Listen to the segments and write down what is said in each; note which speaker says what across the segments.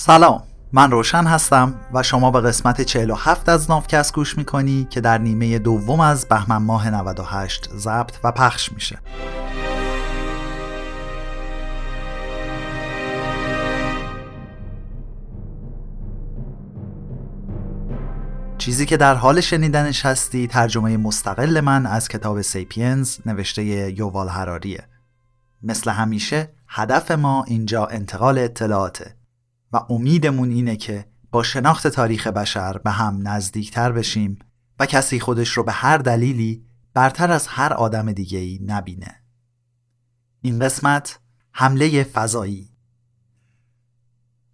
Speaker 1: سلام. من روشن هستم و شما به قسمت 47 از نافکست گوش می‌کنی که در نیمه دوم از بهمن ماه 98 ضبط و پخش میشه. چیزی که در حال شنیدنش هستی ترجمه مستقل من از کتاب سیپینز نوشته یووال هراریه مثل همیشه هدف ما اینجا انتقال اطلاعاته. و امیدمون اینه که با شناخت تاریخ بشر به هم نزدیکتر بشیم و کسی خودش رو به هر دلیلی برتر از هر آدم دیگه ای نبینه. این قسمت حمله فضایی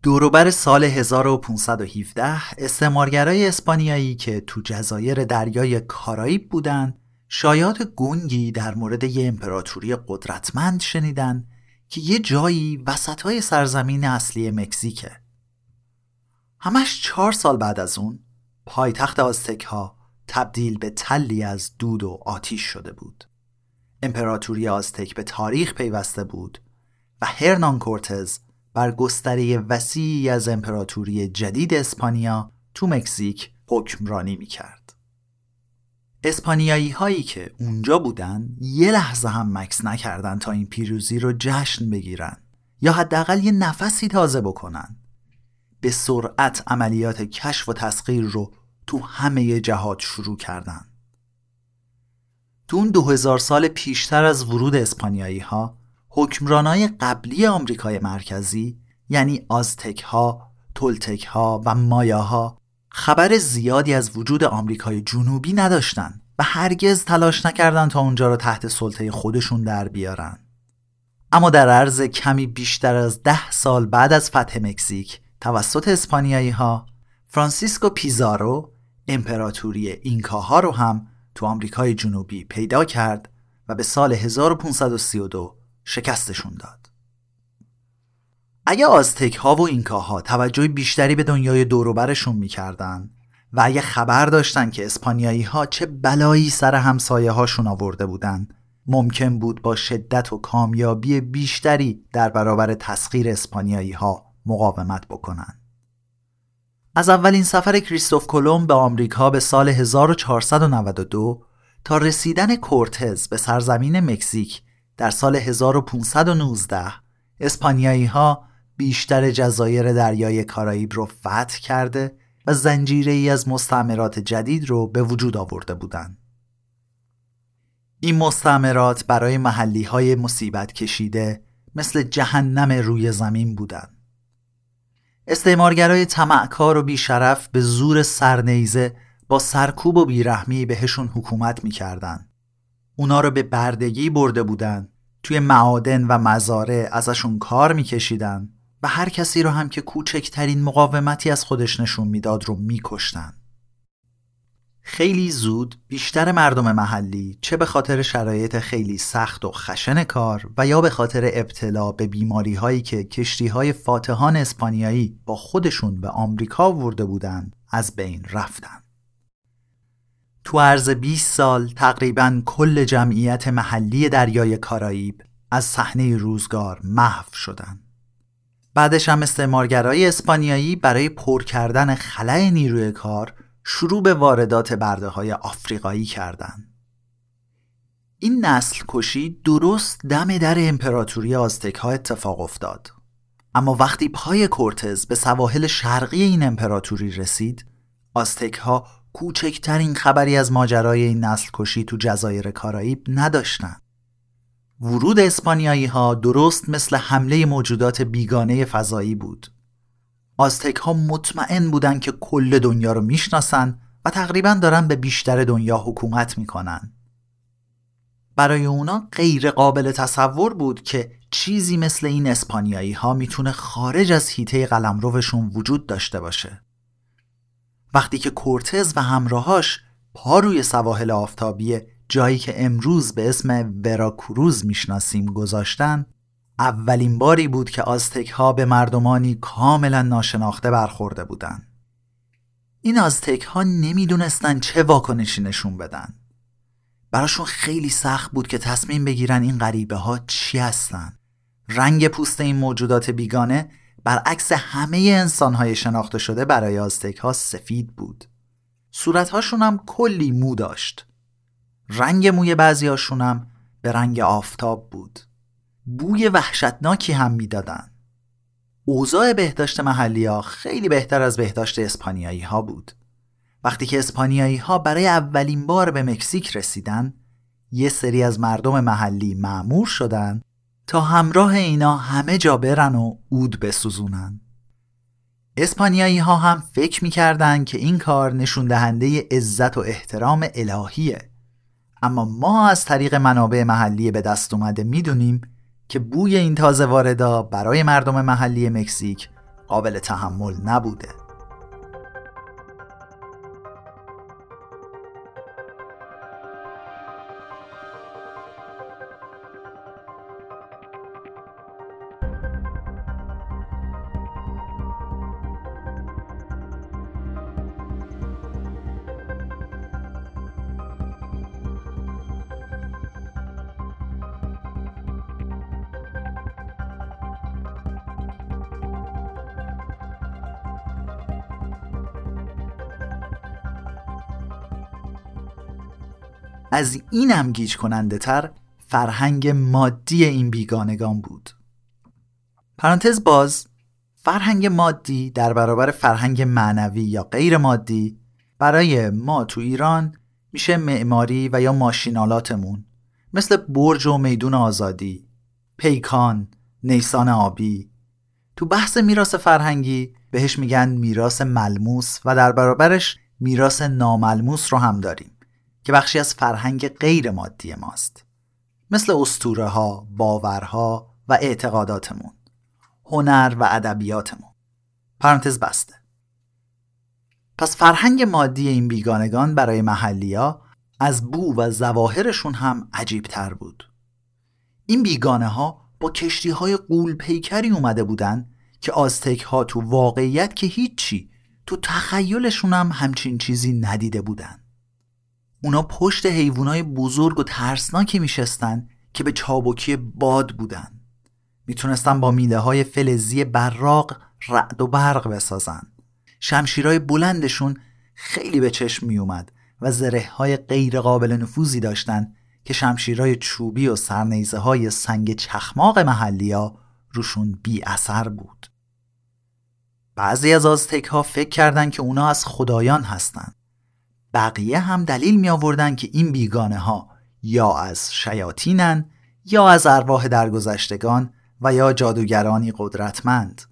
Speaker 1: دوروبر سال 1517 استعمارگرای اسپانیایی که تو جزایر دریای کارائیب بودن شایعات گنگی در مورد یه امپراتوری قدرتمند شنیدن که یه جایی وسط های سرزمین اصلی مکزیکه. همش چهار سال بعد از اون پایتخت آزتک ها تبدیل به تلی از دود و آتیش شده بود. امپراتوری آزتک به تاریخ پیوسته بود و هرنان کورتز بر گستره وسیعی از امپراتوری جدید اسپانیا تو مکزیک حکمرانی می‌کرد. اسپانیایی هایی که اونجا بودن یه لحظه هم مکس نکردن تا این پیروزی رو جشن بگیرن یا حداقل یه نفسی تازه بکنن. به سرعت عملیات کشف و تسخیر رو تو همه جهات شروع کردن. تو اون دو هزار سال پیشتر از ورود اسپانیایی ها حکمرانای قبلی آمریکای مرکزی یعنی آزتک ها، تولتک ها و مایاها خبر زیادی از وجود آمریکای جنوبی نداشتن و هرگز تلاش نکردن تا اونجا رو تحت سلطه خودشون در بیارن. اما در عرض کمی بیشتر از ده سال بعد از فتح مکزیک توسط اسپانیایی ها فرانسیسکو پیزارو امپراتوری اینکاها رو هم تو آمریکای جنوبی پیدا کرد و به سال 1532 شکستشون داد. اگه آزتک ها و اینکاها توجه بیشتری به دنیای دوروبرشون می‌کردن و اگه خبر داشتن که اسپانیایی ها چه بلایی سر همسایه هاشون آورده بودن ممکن بود با شدت و کامیابی بیشتری در برابر تسخیر اسپانیایی ها مقاومت بکنن. از اولین سفر کریستوف کلمب به آمریکا به سال 1492 تا رسیدن کورتز به سرزمین مکزیک در سال 1519 اسپانیایی ها بیشتر جزایر دریای کارائیب رو فتح کرده و زنجیره ای از مستعمرات جدید رو به وجود آورده بودند. این مستعمرات برای محلی های مصیبت کشیده مثل جهنم روی زمین بودند. استعمارگرای طمعکار و بیشرف به زور سرنیزه با سرکوب و بیرحمی بهشون حکومت می‌کردن. اونا رو به بردگی برده بودن توی معادن و مزاره ازشون کار میکشیدن و هر کسی رو هم که کوچکترین مقاومتی از خودش نشون می‌داد رو میکشتن. خیلی زود بیشتر مردم محلی چه به خاطر شرایط خیلی سخت و خشن کار و یا به خاطر ابتلا به بیماری هایی که کشتی های فاتحان اسپانیایی با خودشون به آمریکا ورده بودند از بین رفتن. تو عرض 20 سال تقریبا کل جمعیت محلی دریای کارائیب از صحنه روزگار محو شدند. بعدش هم استعمارگرای اسپانیایی برای پر کردن خلای نیروی کار شروع به واردات برده های آفریقایی کردند. این نسل کشی درست دم در امپراتوری آزتک ها اتفاق افتاد. اما وقتی پای کورتز به سواحل شرقی این امپراتوری رسید، آزتک ها کوچکترین خبری از ماجرای این نسل کشی تو جزایر کارائیب نداشتند. ورود اسپانیایی ها درست مثل حمله موجودات بیگانه فضایی بود. آزتک ها مطمئن بودند که کل دنیا رو می‌شناسن و تقریبا دارن به بیشتر دنیا حکومت می‌کنن. برای اونا غیر قابل تصور بود که چیزی مثل این اسپانیایی ها می‌تونه خارج از هیته قلمروشون وجود داشته باشه. وقتی که کورتز و همراهاش پا روی سواحل آفتابی جایی که امروز به اسم وراکروز می‌شناسیم گذاشتن اولین باری بود که آزتک ها به مردمانی کاملا ناشناخته برخورده بودند. این آزتک ها نمی‌دونستن چه واکنشی نشون بدن. براشون خیلی سخت بود که تصمیم بگیرن این غریبه ها چی هستن. رنگ پوست این موجودات بیگانه برعکس همه انسانهای شناخته شده برای آزتک ها سفید بود صورتهاشون هم کلی مو داشت رنگ موی بعضیاشون هم به رنگ آفتاب بود. بوی وحشتناکی هم می‌دادن. اوضاع بهداشت محلی ها خیلی بهتر از بهداشت اسپانیایی ها بود. وقتی که اسپانیایی ها برای اولین بار به مکزیک رسیدن یه سری از مردم محلی معمور شدن تا همراه اینا همه جا برن و اود بسوزونن. اسپانیایی ها هم فکر می‌کردن که این کار نشون دهنده عزت و احترام الهیه. اما ما از طریق منابع محلی به دست اومده می‌دونیم که بوی این تازه واردا برای مردم محلی مکزیک قابل تحمل نبوده. از اینم گیج کننده تر فرهنگ مادی این بیگانگان بود. پرانتز باز فرهنگ مادی در برابر فرهنگ معنوی یا غیر مادی برای ما تو ایران میشه معماری و یا ماشینالاتمون مثل برج و میدون آزادی پیکان نیسان آبی. تو بحث میراث فرهنگی بهش میگن میراث ملموس و در برابرش میراث ناملموس رو هم داریم. که بخشی از فرهنگ غیر مادی ماست. مثل استوره ها، باورها و اعتقاداتمون هنر و ادبیاتمون. پرانتز بسته. پس فرهنگ مادی این بیگانگان برای محلیا از بو و زواهرشون هم عجیب تر بود. این بیگانه ها با کشتی های قول پیکری اومده بودن که آزتک ها تو واقعیت که هیچی تو تخیلشون هم همچین چیزی ندیده بودن. اونا پشت حیوانای بزرگ و ترسناکی میشستن که به چابکی باد بودن. می‌تونستن با میله های فلزی براق رعد و برق بسازن. شمشیرهای بلندشون خیلی به چشم میومد و زره های غیر قابل نفوذی داشتن که شمشیرهای چوبی و سرنیزه های سنگ چخماق محلی ها روشون بی اثر بود. بعضی از آزتک ها فکر کردند که اونا از خدایان هستند بقیه هم دلیل می آوردن که این بیگانه ها یا از شیاطینن یا از ارواح درگذشتگان و یا جادوگرانی قدرتمند.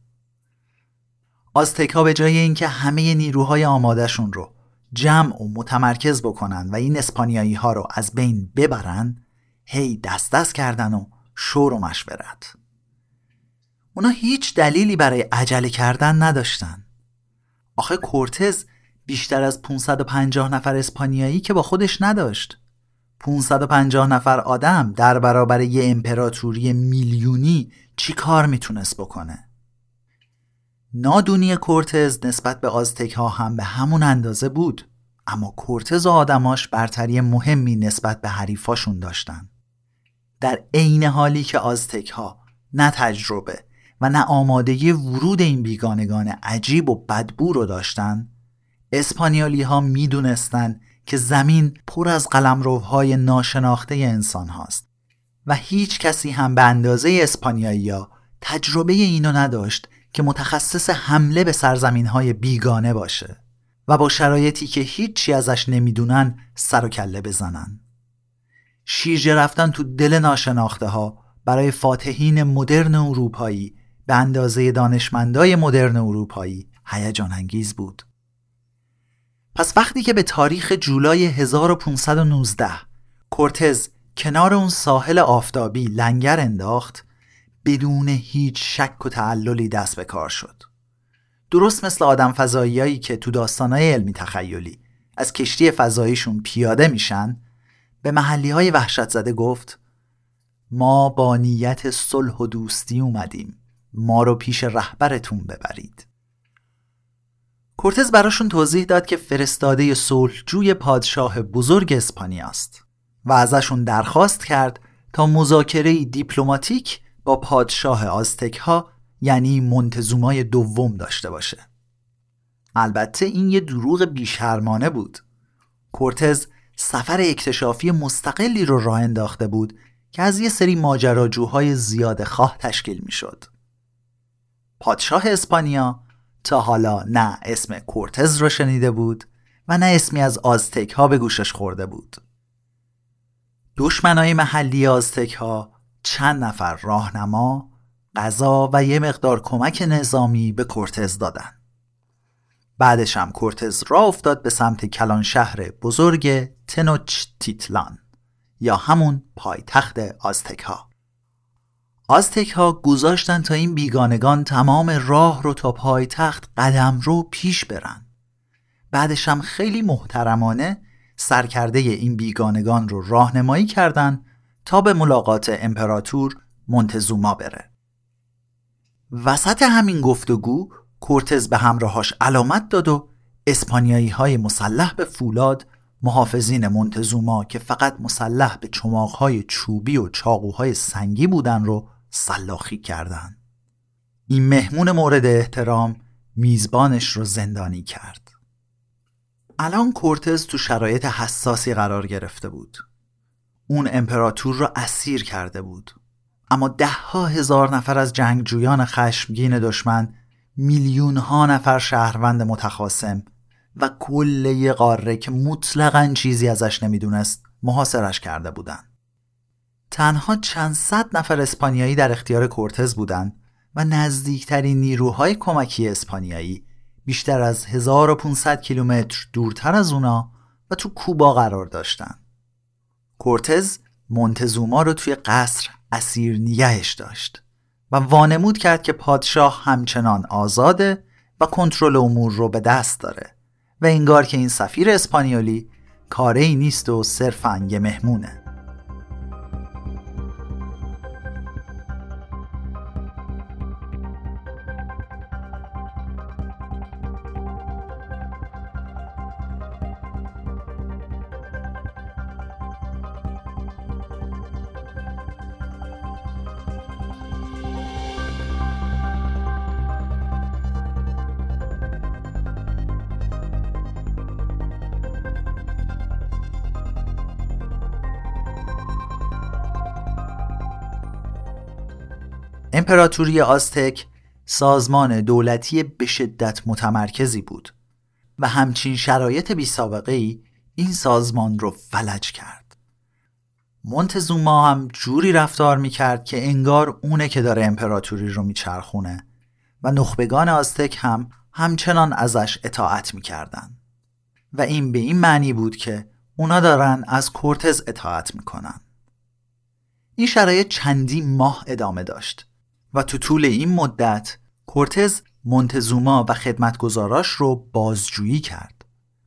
Speaker 1: آزتک به جای اینکه همه نیروهای آمادهشون رو جمع و متمرکز بکنن و این اسپانیایی ها رو از بین ببرن هی دست دست کردن و شور و مشورت. اونا هیچ دلیلی برای عجله کردن نداشتن. آخه کورتز بیشتر از 550 نفر اسپانیایی که با خودش نداشت. 550 نفر آدم در برابر یه امپراتوری میلیونی چی کار می‌تونست بکنه؟ نادونی کورتز نسبت به آزتک ها هم به همون اندازه بود اما کورتز و آدماش برتری مهمی نسبت به حریفاشون داشتن. در عین حالی که آزتک ها نه تجربه و نه آمادگی ورود این بیگانگان عجیب و بدبو رو داشتن اسپانیالی ها می دونستن که زمین پر از قلمروهای ناشناخته انسان هاست و هیچ کسی هم به اندازه اسپانیایی ها تجربه اینو نداشت که متخصص حمله به سرزمین های بیگانه باشه و با شرایطی که هیچی ازش نمی‌دونن سر و کله بزنن. شیرجه رفتن تو دل ناشناخته ها برای فاتحین مدرن اروپایی به اندازه دانشمندای مدرن اروپایی هیجان انگیز بود. پس وقتی که به تاریخ جولای 1519 کورتز کنار اون ساحل آفتابی لنگر انداخت بدون هیچ شک و تعللی دست به کار شد. درست مثل آدم فضاییایی که تو داستانهای علمی تخیلی از کشتی فضاییشون پیاده میشن به محلی های وحشت زده گفت ما با نیت صلح و دوستی اومدیم. ما رو پیش رهبرتون ببرید. کورتز براشون توضیح داد که فرستاده جوی پادشاه بزرگ اسپانیا است و ازشون درخواست کرد تا مذاکره دیپلماتیک با پادشاه آزتک ها یعنی منتزومای دوم داشته باشه البته این یه دروغ بیشرمانه بود کورتز سفر اکتشافی مستقلی رو راه انداخته بود که از یه سری ماجراجوهای زیاد خواه تشکیل می شد. پادشاه اسپانیا تا حالا نه اسم کورتز رو شنیده بود و نه اسمی از آزتک ها به گوشش خورده بود. دشمنای محلی آزتک ها چند نفر راهنما، غذا و یه مقدار کمک نظامی به کورتز دادن. بعدش هم کورتز را افتاد به سمت کلان شهر بزرگ تنوچ تیتلان یا همون پایتخت آزتک ها آزتک ها گذاشتن تا این بیگانگان تمام راه رو تا پایتخت قدم رو پیش برن. بعدش هم خیلی محترمانه سرکرده این بیگانگان رو راهنمایی کردن تا به ملاقات امپراتور منتزوما بره. وسط همین گفتگو کورتز به همراهاش علامت داد و اسپانیایی های مسلح به فولاد محافظین منتزوما که فقط مسلح به چماقهای چوبی و چاقوهای سنگی بودن رو سلاخی کردن این مهمون مورد احترام میزبانش رو زندانی کرد. الان کورتز تو شرایط حساسی قرار گرفته بود. اون امپراتور رو اسیر کرده بود. اما ده ها هزار نفر از جنگجویان خشمگین دشمن میلیون ها نفر شهروند متخاسم و کل قاره که مطلقا چیزی ازش نمی‌دونست محاصرش کرده بودند. تنها چند صد نفر اسپانیایی در اختیار کورتز بودند و نزدیکترین نیروهای کمکی اسپانیایی بیشتر از 1500 کیلومتر دورتر از اونا و تو کوبا قرار داشتن. کورتز مونتزوما رو توی قصر اسیر نگهش داشت و وانمود کرد که پادشاه همچنان آزاده و کنترل امور رو به دست داره و انگار که این سفیر اسپانیولی کاره ای نیست و صرفا یه مهمونه امپراتوری آستک سازمان دولتی به شدت متمرکزی بود و همچین شرایط بی سابقه ای این سازمان رو فلج کرد. مونتزوما هم جوری رفتار می کرد که انگار اونه که داره امپراتوری رو میچرخونه و نخبگان آستک هم همچنان ازش اطاعت می‌کردن و این به این معنی بود که اونا دارن از کورتز اطاعت می‌کنن. این شرایط چندی ماه ادامه داشت و تو طول این مدت کورتز مونتزوما و خدمتگزاراش رو بازجویی کرد.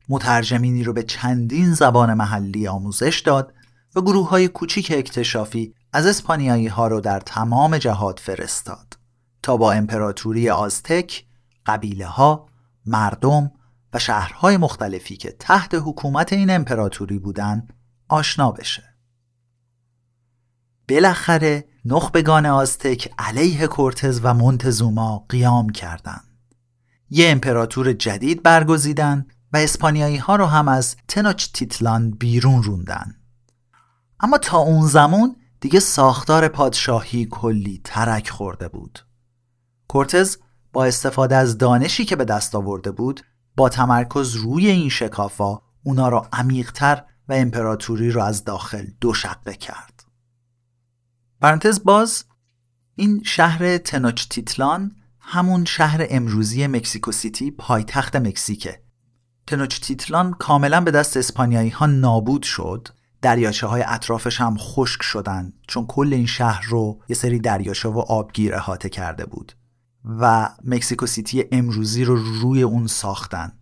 Speaker 1: مترجمینی رو به چندین زبان محلی آموزش داد و گروه های کوچیک اکتشافی از اسپانیایی ها رو در تمام جهات فرستاد تا با امپراتوری آزتک، قبیله ها، مردم و شهرهای مختلفی که تحت حکومت این امپراتوری بودن آشنا بشه. بالاخره نخبگان آزتک علیه کورتز و مونتزوما قیام کردند. یه امپراتور جدید برگزیدن و اسپانیایی ها رو هم از تیتلان بیرون روندن. اما تا اون زمان دیگه ساختار پادشاهی کلی ترک خورده بود. کورتز با استفاده از دانشی که به دست آورده بود با تمرکز روی این شکافا اونا را عمیقتر و امپراتوری را از داخل دو شقه کرد. پرانتز باز این شهر تنوچتیتلان همون شهر امروزی مکسیکو سیتی پایتخت مکزیکه. تنوچتیتلان کاملا به دست اسپانیایی ها نابود شد. دریاچه های اطرافش هم خشک شدن چون کل این شهر رو یه سری دریاچه و آبگیر احاطه کرده بود و مکسیکو سیتی امروزی رو روی اون ساختن.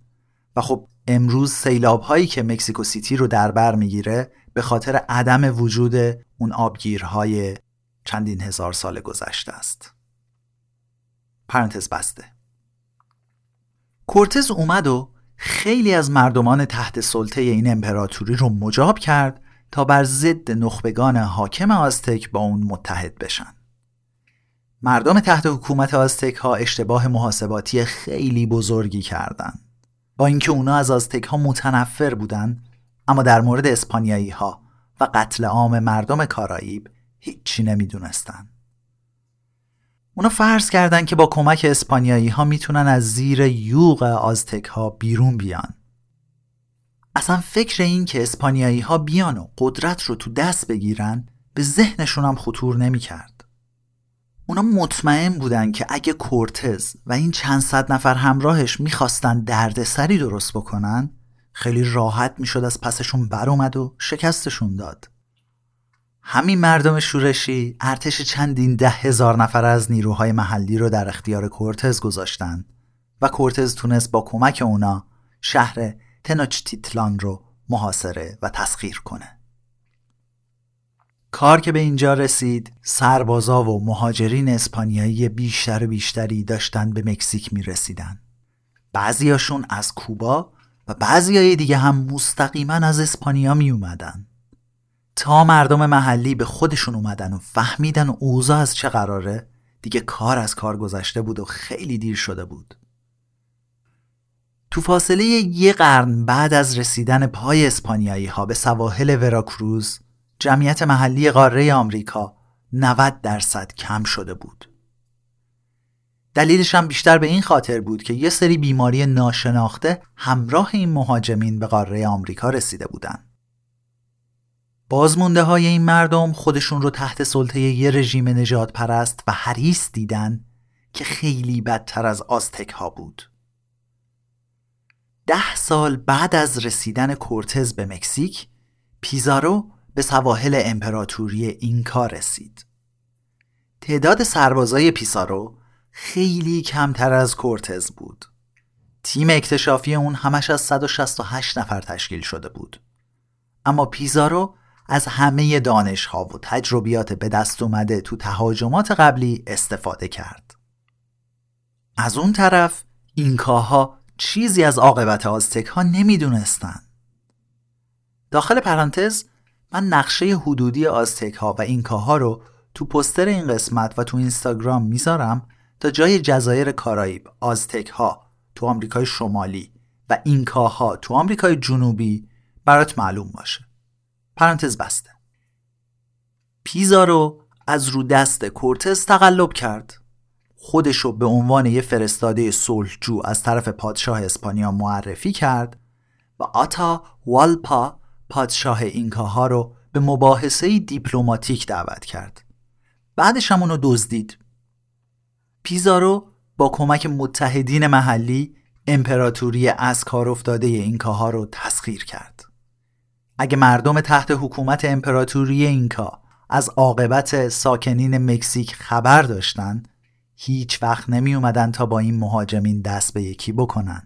Speaker 1: و خب امروز سیلاب هایی که مکسیکو سیتی رو در بر می‌گیره به خاطر عدم وجود اون آبگیرهای چندین هزار سال گذشته است. پرانتز بسته. کورتز اومد و خیلی از مردمان تحت سلطه این امپراتوری رو مجاب کرد تا بر ضد نخبگان حاکم آزتک با اون متحد بشن. مردم تحت حکومت آزتک ها اشتباه محاسباتی خیلی بزرگی کردند. با اینکه اونا از آزتک ها متنفر بودن اما در مورد اسپانیایی ها و قتل عام مردم کارائیب هیچی نمی‌دونستن. اونا فرض کردند که با کمک اسپانیایی ها می‌تونن از زیر یوغ آزتک ها بیرون بیان. اصلا فکر این که اسپانیایی ها بیان و قدرت رو تو دست بگیرن به ذهنشون هم خطور نمی‌کرد. اونا مطمئن بودن که اگه کورتز و این چند صد نفر همراهش می‌خواستن دردسری درست بکنن خیلی راحت می‌شد از پسشون بر اومد و شکستشون داد. همین مردم شورشی ارتش چندین ده هزار نفر از نیروهای محلی رو در اختیار کورتز گذاشتن و کورتز تونست با کمک اونا شهر تنوچتیتلان رو محاصره و تسخیر کنه. کار که به اینجا رسید سربازا و مهاجرین اسپانیایی بیشتر و بیشتری داشتن به مکزیک می رسیدن. بعضیاشون از کوبا و بعضی دیگه هم مستقیما از اسپانیا می اومدن. تا مردم محلی به خودشون اومدن و فهمیدن اوضاع از چه قراره دیگه کار از کار گذشته بود و خیلی دیر شده بود. تو فاصله یه قرن بعد از رسیدن پای اسپانیایی ها به سواحل وراکروز جمعیت محلی قاره آمریکا 90 درصد کم شده بود. دلیلش هم بیشتر به این خاطر بود که یه سری بیماری ناشناخته همراه این مهاجمین به قاره آمریکا رسیده بودند. بازمونده های این مردم خودشون رو تحت سلطه یه رژیم نجات پرست و حریص دیدن که خیلی بدتر از آزتک ها بود. ده سال بعد از رسیدن کورتز به مکزیک پیزارو به سواحل امپراتوری اینکا رسید. تعداد سربازای پیزارو خیلی کمتر از کورتز بود. تیم اکتشافی اون همش از 168 نفر تشکیل شده بود. اما پیزارو از همه دانش ها و تجربیات به دست اومده تو تهاجمات قبلی استفاده کرد. از اون طرف اینکاها چیزی از عاقبت آزتک ها نمی‌دونستن. داخل پرانتز من نقشه حدودی آزتک ها و اینکاها رو تو پستر این قسمت و تو اینستاگرام می‌ذارم تا جای جزایر کارائیب آزتک ها تو آمریکای شمالی و اینکاها تو آمریکای جنوبی برات معلوم باشه. پرانتز بسته. پیزارو از رو دست کورتز تقلب کرد. خودشو به عنوان یه فرستاده صلحجو از طرف پادشاه اسپانیا معرفی کرد و آتا والپا پادشاه اینکاها رو به مباحثه دیپلماتیک دعوت کرد. بعدش هم اونو دزدید. پیزارو با کمک متحدین محلی امپراتوری از کار افتاده اینکاها رو تسخیر کرد. اگه مردم تحت حکومت امپراتوری اینکا از عاقبت ساکنین مکزیک خبر داشتن هیچ وقت نمی اومدن تا با این مهاجمین دست به یکی بکنن.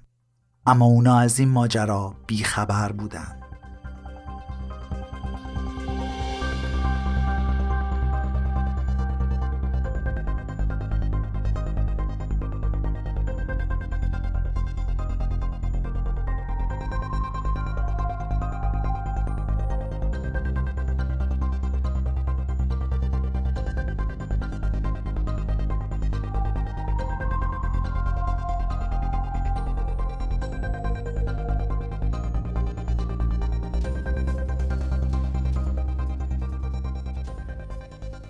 Speaker 1: اما اونا از این ماجرا بیخبر بودن.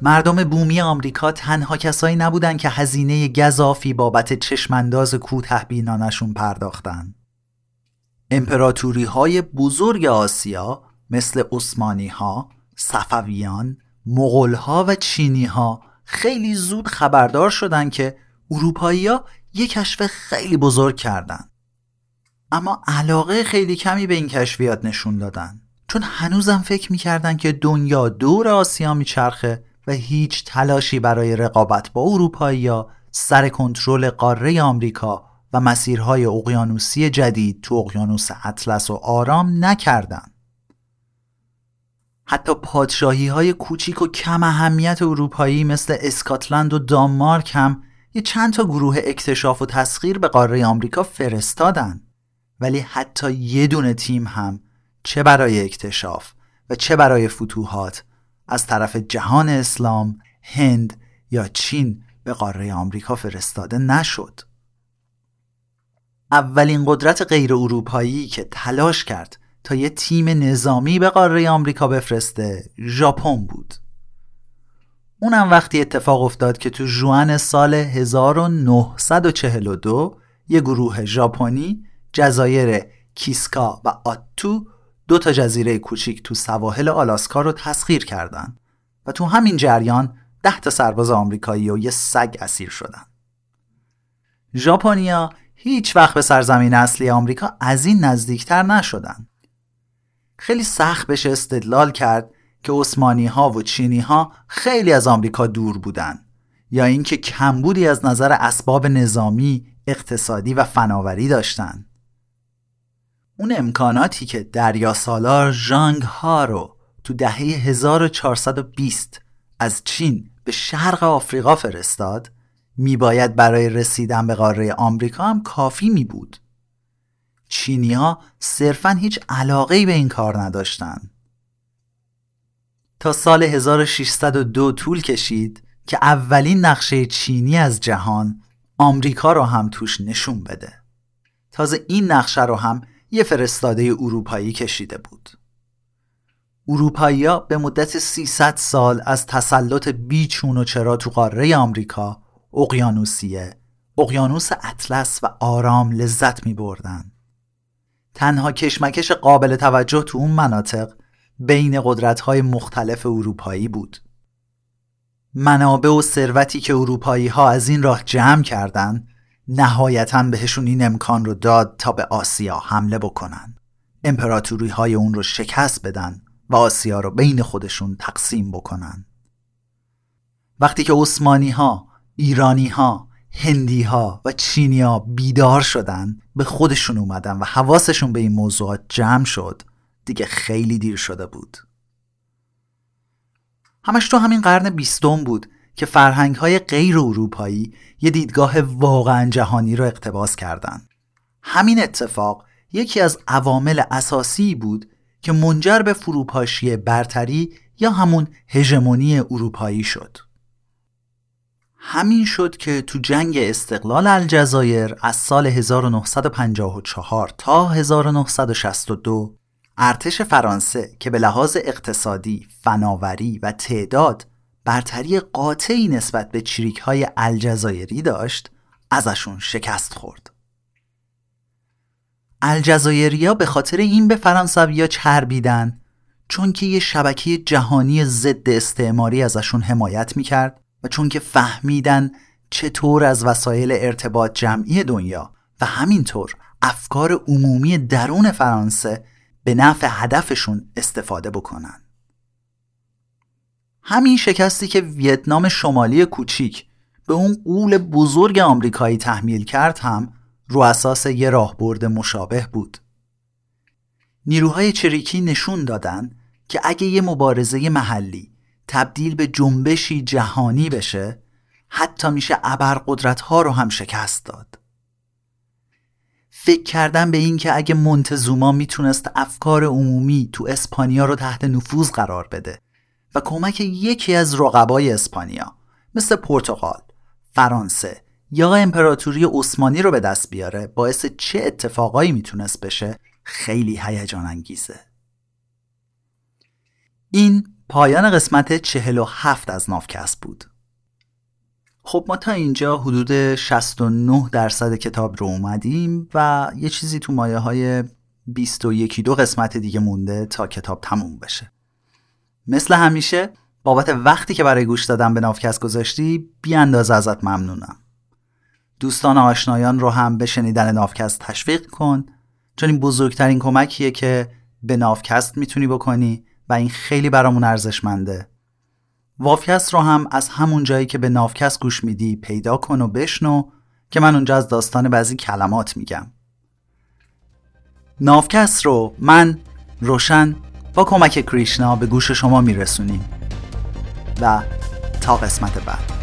Speaker 1: مردم بومی آمریکا تنها کسایی نبودن که هزینه گذافی بابت چشمانداز کوته بینانشون پرداختن. امپراتوری های بزرگ آسیا مثل عثمانی ها، صفویان، مغول ها و چینی ها خیلی زود خبردار شدن که اروپایی ها یک کشف خیلی بزرگ کردن. اما علاقه خیلی کمی به این کشفیات نشون دادن. چون هنوزم فکر می‌کردن که دنیا دور آسیا میچرخه و هیچ تلاشی برای رقابت با اروپایی یا سر کنترل قاره آمریکا و مسیرهای اقیانوسی جدید تو اقیانوس اطلس و آرام نکردند. حتی پادشاهی های کوچیک و کم اهمیت اروپایی مثل اسکاتلند و دانمارک هم یه چند تا گروه اکتشاف و تسخیر به قاره آمریکا فرستادن ولی حتی یه دونه تیم هم چه برای اکتشاف و چه برای فتوحات از طرف جهان اسلام، هند یا چین به قاره آمریکا فرستاده نشد. اولین قدرت غیر اروپایی که تلاش کرد تا یه تیم نظامی به قاره آمریکا بفرسته ژاپن بود. اونم وقتی اتفاق افتاد که تو جوان سال 1942 یه گروه ژاپنی جزایر کیسکا و آتو دو تا جزیره کوچیک تو سواحل آلاسکا رو تسخیر کردند و تو همین جریان ده تا سرباز آمریکایی و یه سگ اسیر شدن. ژاپنیا هیچ وقت به سرزمین اصلی آمریکا از این نزدیکتر نشدن. خیلی سخت بشه استدلال کرد که عثمانی ها و چینی ها خیلی از آمریکا دور بودن یا اینکه کمبودی از نظر اسباب نظامی، اقتصادی و فناوری داشتن. اون امکاناتی که دریا سالار ژانگ ها رو تو دهه 1420 از چین به شرق آفریقا فرستاد میباید برای رسیدن به قاره آمریکا هم کافی می بود. چینی ها صرفا هیچ علاقه به این کار نداشتند. تا سال 1602 طول کشید که اولین نقشه چینی از جهان آمریکا رو هم توش نشون بده. تازه این نقشه رو هم یه فرستاده اروپایی کشیده بود. اروپایی به مدت 300 سال از تسلط بیچون و چرا تو قاره آمریکا اقیانوسیه اقیانوس اطلس و آرام لذت می بردن. تنها کشمکش قابل توجه تو اون مناطق بین قدرت های مختلف اروپایی بود. منابع و ثروتی که اروپایی ها از این راه جمع کردن نهایتا بهشون این امکان رو داد تا به آسیا حمله بکنن. امپراتوری های اون رو شکست بدن و آسیا رو بین خودشون تقسیم بکنن. وقتی که عثمانی ها، ایرانی ها، هندی ها و چینی ها بیدار شدن به خودشون اومدن و حواسشون به این موضوعات جمع شد دیگه خیلی دیر شده بود همش تو همین قرن بیستم بود که فرهنگ های غیر اروپایی یه دیدگاه واقعا جهانی رو اقتباس کردند. همین اتفاق یکی از عوامل اساسی بود که منجر به فروپاشی برتری یا همون هژمونی اروپایی شد. همین شد که تو جنگ استقلال الجزایر از سال 1954 تا 1962 ارتش فرانسه که به لحاظ اقتصادی، فناوری و تعداد برتری قاطعی نسبت به چریک های الجزایری داشت ازشون شکست خورد. الجزایریا به خاطر این به فرانسویا چربیدن چون که یه شبکه جهانی ضد استعماری ازشون حمایت می‌کرد و چون که فهمیدن چطور از وسایل ارتباط جمعی دنیا و همینطور افکار عمومی درون فرانسه به نفع هدفشون استفاده بکنن همین شکستی که ویتنام شمالی کوچیک به اون قول بزرگ آمریکایی تحمیل کرد هم رو اساس یه راهبرد مشابه بود. نیروهای چریکی نشون دادن که اگه یه مبارزه محلی تبدیل به جنبشی جهانی بشه حتی میشه ابرقدرت ها رو هم شکست داد. فکر کردن به این که اگه منتزوما می‌تونست افکار عمومی تو اسپانیا رو تحت نفوذ قرار بده. و کمک یکی از رقبای اسپانیا مثل پرتغال، فرانسه یا امپراتوری عثمانی رو به دست بیاره باعث چه اتفاقایی می‌تونست بشه خیلی هیجان انگیزه این پایان قسمت 47 از نافکست بود. خب ما تا اینجا حدود 69 درصد کتاب رو اومدیم و یه چیزی تو مایه های 21 دو قسمت دیگه مونده تا کتاب تموم بشه. مثل همیشه بابت وقتی که برای گوش دادن به نافکست گذاشتی بی اندازه ازت ممنونم. دوستان آشنایان رو هم به شنیدن نافکست تشویق کن چون این بزرگترین کمکیه که به نافکست می‌تونی بکنی و این خیلی برامون ارزشمنده. وافکست رو هم از همون جایی که به نافکست گوش میدی پیدا کن و بشنو که من اونجا از داستان بعضی کلمات میگم. نافکست رو من روشن با کمک کریشنا به گوش شما میرسونیم. و تا قسمت بعد.